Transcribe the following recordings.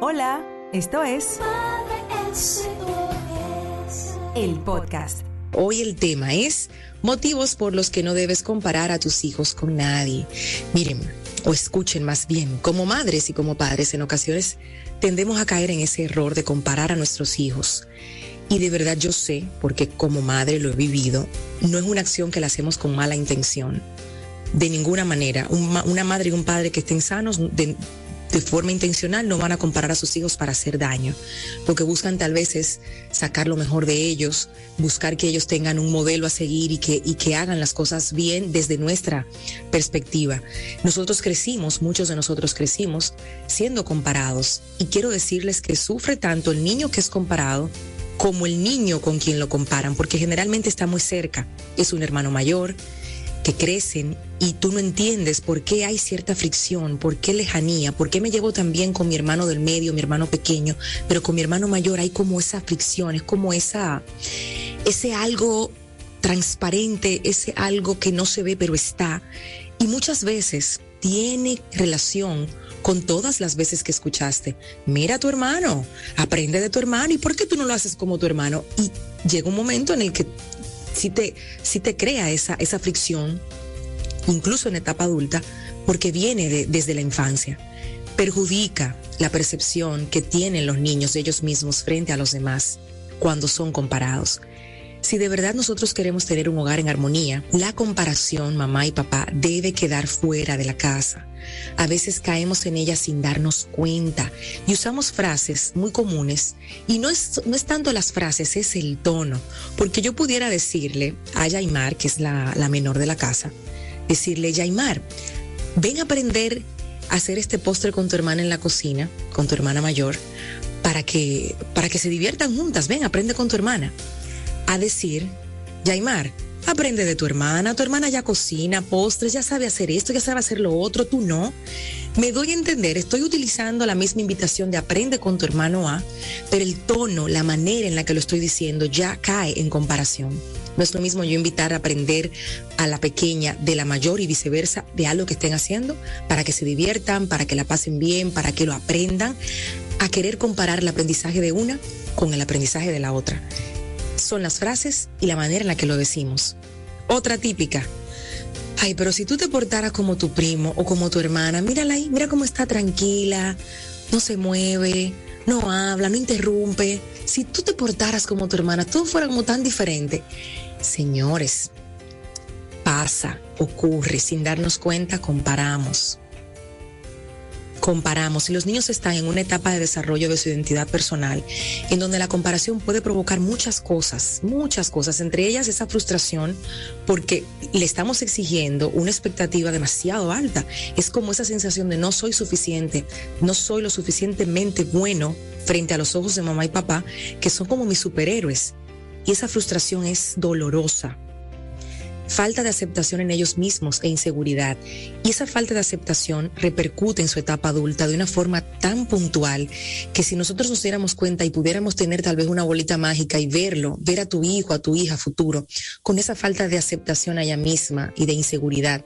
Hola, esto es el podcast. Hoy el tema es motivos por los que no debes comparar a tus hijos con nadie. Miren, o escuchen más bien, como madres y como padres en ocasiones tendemos a caer en ese error de comparar a nuestros hijos. Y de verdad yo sé, porque como madre lo he vivido, no es una acción que la hacemos con mala intención. De ninguna manera. una madre y un padre que estén sanos, de forma intencional no van a comparar a sus hijos para hacer daño. Lo que buscan tal vez es sacar lo mejor de ellos, buscar que ellos tengan un modelo a seguir y que, y que hagan las cosas bien desde nuestra perspectiva. Nosotros crecimos, muchos de nosotros crecimos siendo comparados y quiero decirles que sufre tanto el niño que es comparado como el niño con quien lo comparan, porque generalmente está muy cerca. Es un hermano mayor, crecen y tú no entiendes por qué hay cierta fricción, por qué lejanía, por qué me llevo tan bien con mi hermano del medio, mi hermano pequeño, pero con mi hermano mayor hay como esa fricción, es como esa, ese algo transparente, ese algo que no se ve pero está. Y muchas veces tiene relación con todas las veces que escuchaste, mira a tu hermano, aprende de tu hermano, ¿y por qué tú no lo haces como tu hermano? Y llega un momento en el que si te, te crea esa, esa fricción, incluso en etapa adulta, porque viene de, desde la infancia. Perjudica la percepción que tienen los niños de ellos mismos frente a los demás cuando son comparados. Si de verdad nosotros queremos tener un hogar en armonía, la comparación mamá y papá debe quedar fuera de la casa. A veces caemos en ella sin darnos cuenta y usamos frases muy comunes y no es, no es tanto las frases, es el tono. Porque yo pudiera decirle a Yaimar, que es la, la menor de la casa, decirle, Yaimar, ven a aprender a hacer este postre con tu hermana en la cocina, con tu hermana mayor, para que, para que se diviertan juntas. Ven, aprende con tu hermana a decir, Yaimar, aprende de tu hermana, tu hermana ya cocina postres, ya sabe hacer esto, ya sabe hacer lo otro, tú no. Me doy a entender, estoy utilizando la misma invitación de aprende con tu hermano A, pero el tono, la manera en la que lo estoy diciendo ya cae en comparación. No es lo mismo yo invitar a aprender a la pequeña de la mayor y viceversa de algo que estén haciendo para que se diviertan, para que la pasen bien, para que lo aprendan, a querer comparar el aprendizaje de una con el aprendizaje de la otra son las frases y la manera en la que lo decimos. Otra típica. Ay, pero si tú te portaras como tu primo o como tu hermana, mírala ahí, mira cómo está tranquila, no se mueve, no habla, no interrumpe. Si tú te portaras como tu hermana, todo fuera como tan diferente. Señores, pasa, ocurre, sin darnos cuenta, comparamos comparamos y los niños están en una etapa de desarrollo de su identidad personal, en donde la comparación puede provocar muchas cosas, muchas cosas, entre ellas esa frustración porque le estamos exigiendo una expectativa demasiado alta. Es como esa sensación de no soy suficiente, no soy lo suficientemente bueno frente a los ojos de mamá y papá, que son como mis superhéroes. Y esa frustración es dolorosa falta de aceptación en ellos mismos e inseguridad. Y esa falta de aceptación repercute en su etapa adulta de una forma tan puntual que si nosotros nos diéramos cuenta y pudiéramos tener tal vez una bolita mágica y verlo, ver a tu hijo, a tu hija futuro, con esa falta de aceptación a ella misma y de inseguridad,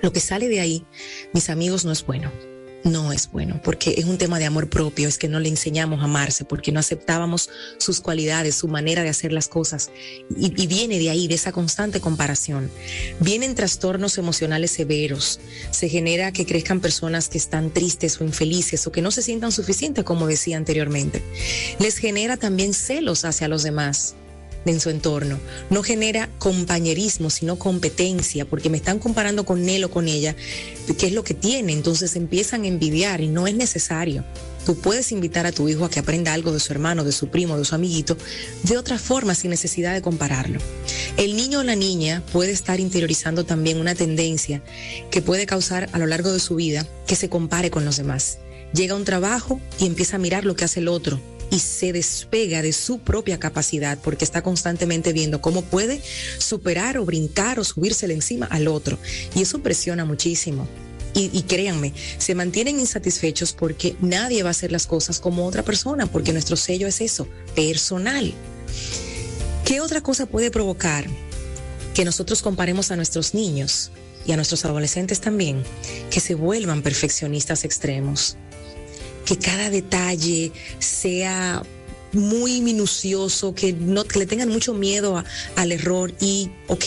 lo que sale de ahí, mis amigos, no es bueno no es bueno, porque es un tema de amor propio, es que no le enseñamos a amarse, porque no aceptábamos sus cualidades, su manera de hacer las cosas, y, viene de ahí, de esa constante comparación. Vienen trastornos emocionales severos, se genera que crezcan personas que están tristes o infelices o que no se sientan suficientes, como decía anteriormente. Les genera también celos hacia los demás en su entorno. No genera compañerismo, sino competencia, porque me están comparando con él o con ella, qué es lo que tiene. Entonces empiezan a envidiar y no es necesario. Tú puedes invitar a tu hijo a que aprenda algo de su hermano, de su primo, de su amiguito, de otra forma, sin necesidad de compararlo. El niño o la niña puede estar interiorizando también una tendencia que puede causar a lo largo de su vida que se compare con los demás. Llega a un trabajo y empieza a mirar lo que hace el otro, y se despega de su propia capacidad porque está constantemente viendo cómo puede superar o brincar o subírsele encima al otro. Y eso presiona muchísimo. Y, y, créanme, se mantienen insatisfechos porque nadie va a hacer las cosas como otra persona, porque nuestro sello es eso, personal. ¿Qué otra cosa puede provocar que nosotros comparemos a nuestros niños y a nuestros adolescentes también, que se vuelvan perfeccionistas extremos? Que cada detalle sea muy minucioso, que no que le tengan mucho miedo al error y, ok,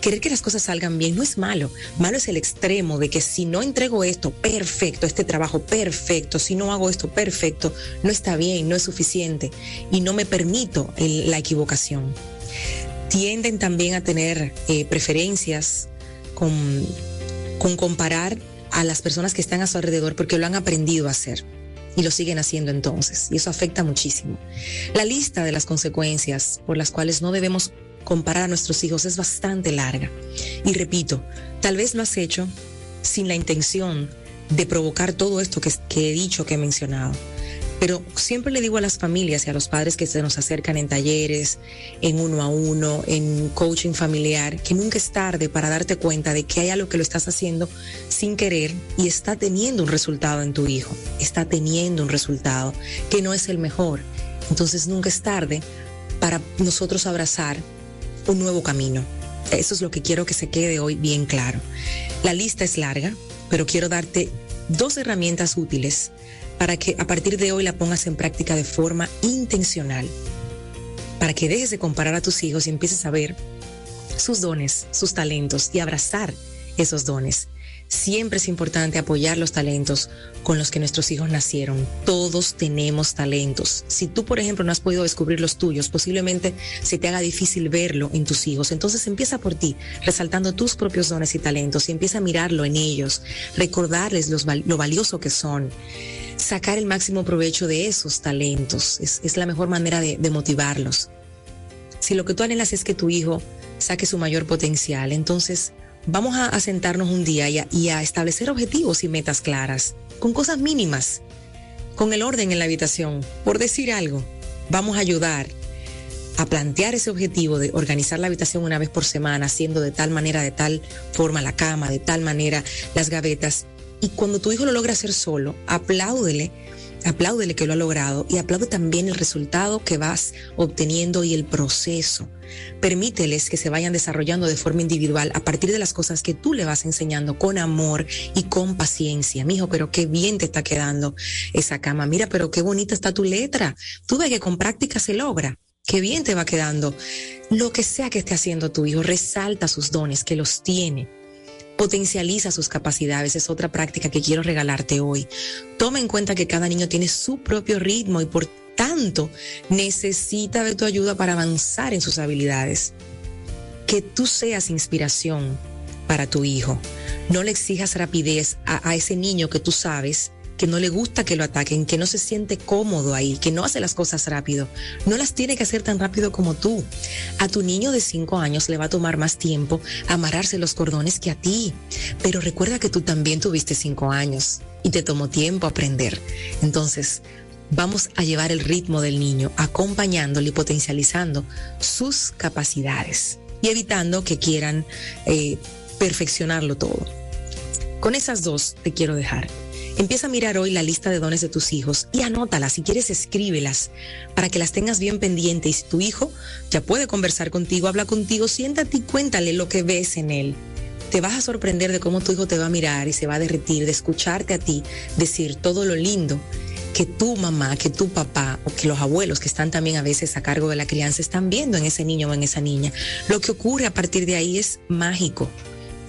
querer que las cosas salgan bien no es malo. Malo es el extremo de que si no entrego esto perfecto, este trabajo perfecto, si no hago esto perfecto, no está bien, no es suficiente y no me permito la equivocación. Tienden también a tener eh, preferencias con, con comparar a las personas que están a su alrededor porque lo han aprendido a hacer y lo siguen haciendo entonces. Y eso afecta muchísimo. La lista de las consecuencias por las cuales no debemos comparar a nuestros hijos es bastante larga. Y repito, tal vez lo has hecho sin la intención de provocar todo esto que, que he dicho, que he mencionado pero siempre le digo a las familias y a los padres que se nos acercan en talleres, en uno a uno, en coaching familiar, que nunca es tarde para darte cuenta de que hay algo que lo estás haciendo sin querer y está teniendo un resultado en tu hijo, está teniendo un resultado que no es el mejor. Entonces nunca es tarde para nosotros abrazar un nuevo camino. Eso es lo que quiero que se quede hoy bien claro. La lista es larga, pero quiero darte dos herramientas útiles para que a partir de hoy la pongas en práctica de forma intencional, para que dejes de comparar a tus hijos y empieces a ver sus dones, sus talentos y abrazar esos dones. Siempre es importante apoyar los talentos con los que nuestros hijos nacieron. Todos tenemos talentos. Si tú, por ejemplo, no has podido descubrir los tuyos, posiblemente se te haga difícil verlo en tus hijos. Entonces empieza por ti, resaltando tus propios dones y talentos y empieza a mirarlo en ellos, recordarles lo valioso que son sacar el máximo provecho de esos talentos. Es, la mejor manera de, motivarlos. Si lo que tú anhelas es que tu hijo saque su mayor potencial, entonces vamos a, sentarnos un día y a, establecer objetivos y metas claras, con cosas mínimas, con el orden en la habitación. Por decir algo, vamos a ayudar a plantear ese objetivo de organizar la habitación una vez por semana, haciendo de tal manera, de tal forma la cama, de tal manera las gavetas, y cuando tu hijo lo logra hacer solo, apláudele, apláudele que lo ha logrado y aplaude también el resultado que vas obteniendo y el proceso. Permíteles que se vayan desarrollando de forma individual a partir de las cosas que tú le vas enseñando con amor y con paciencia. Mijo, pero qué bien te está quedando esa cama. Mira, pero qué bonita está tu letra. Tú ves que con práctica se logra. Qué bien te va quedando. Lo que sea que esté haciendo tu hijo, resalta sus dones, que los tiene potencializa sus capacidades. Es otra práctica que quiero regalarte hoy. Toma en cuenta que cada niño tiene su propio ritmo y por tanto necesita de tu ayuda para avanzar en sus habilidades. Que tú seas inspiración para tu hijo. No le exijas rapidez a, ese niño que tú sabes que no le gusta que lo ataquen, que no se siente cómodo ahí, que no hace las cosas rápido. No las tiene que hacer tan rápido como tú. A tu niño de cinco años le va a tomar más tiempo amarrarse los cordones que a ti. Pero recuerda que tú también tuviste cinco años y te tomó tiempo aprender. Entonces, vamos a llevar el ritmo del niño, acompañándolo y potencializando sus capacidades y evitando que quieran eh, perfeccionarlo todo. Con esas dos te quiero dejar. Empieza a mirar hoy la lista de dones de tus hijos y anótalas. Si quieres, escríbelas para que las tengas bien pendientes. Y si tu hijo ya puede conversar contigo, habla contigo, siéntate y cuéntale lo que ves en él. Te vas a sorprender de cómo tu hijo te va a mirar y se va a derretir, de escucharte a ti decir todo lo lindo que tu mamá, que tu papá o que los abuelos que están también a veces a cargo de la crianza están viendo en ese niño o en esa niña. Lo que ocurre a partir de ahí es mágico.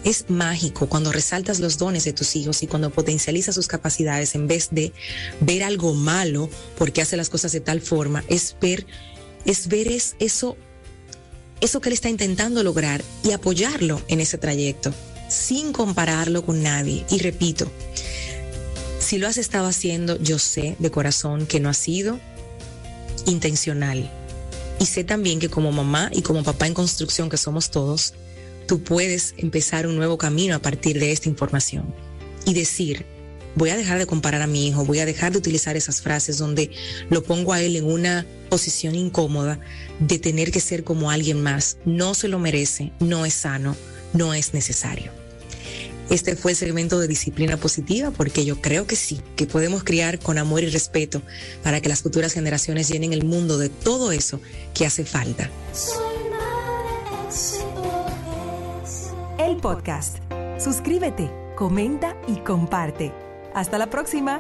Es mágico cuando resaltas los dones de tus hijos y cuando potencializas sus capacidades en vez de ver algo malo porque hace las cosas de tal forma, es ver, es ver es eso, eso que él está intentando lograr y apoyarlo en ese trayecto sin compararlo con nadie. Y repito, si lo has estado haciendo, yo sé de corazón que no ha sido intencional. Y sé también que como mamá y como papá en construcción que somos todos, tú puedes empezar un nuevo camino a partir de esta información y decir, voy a dejar de comparar a mi hijo, voy a dejar de utilizar esas frases donde lo pongo a él en una posición incómoda de tener que ser como alguien más. No se lo merece, no es sano, no es necesario. Este fue el segmento de disciplina positiva porque yo creo que sí, que podemos criar con amor y respeto para que las futuras generaciones llenen el mundo de todo eso que hace falta. Podcast. Suscríbete, comenta y comparte. Hasta la próxima.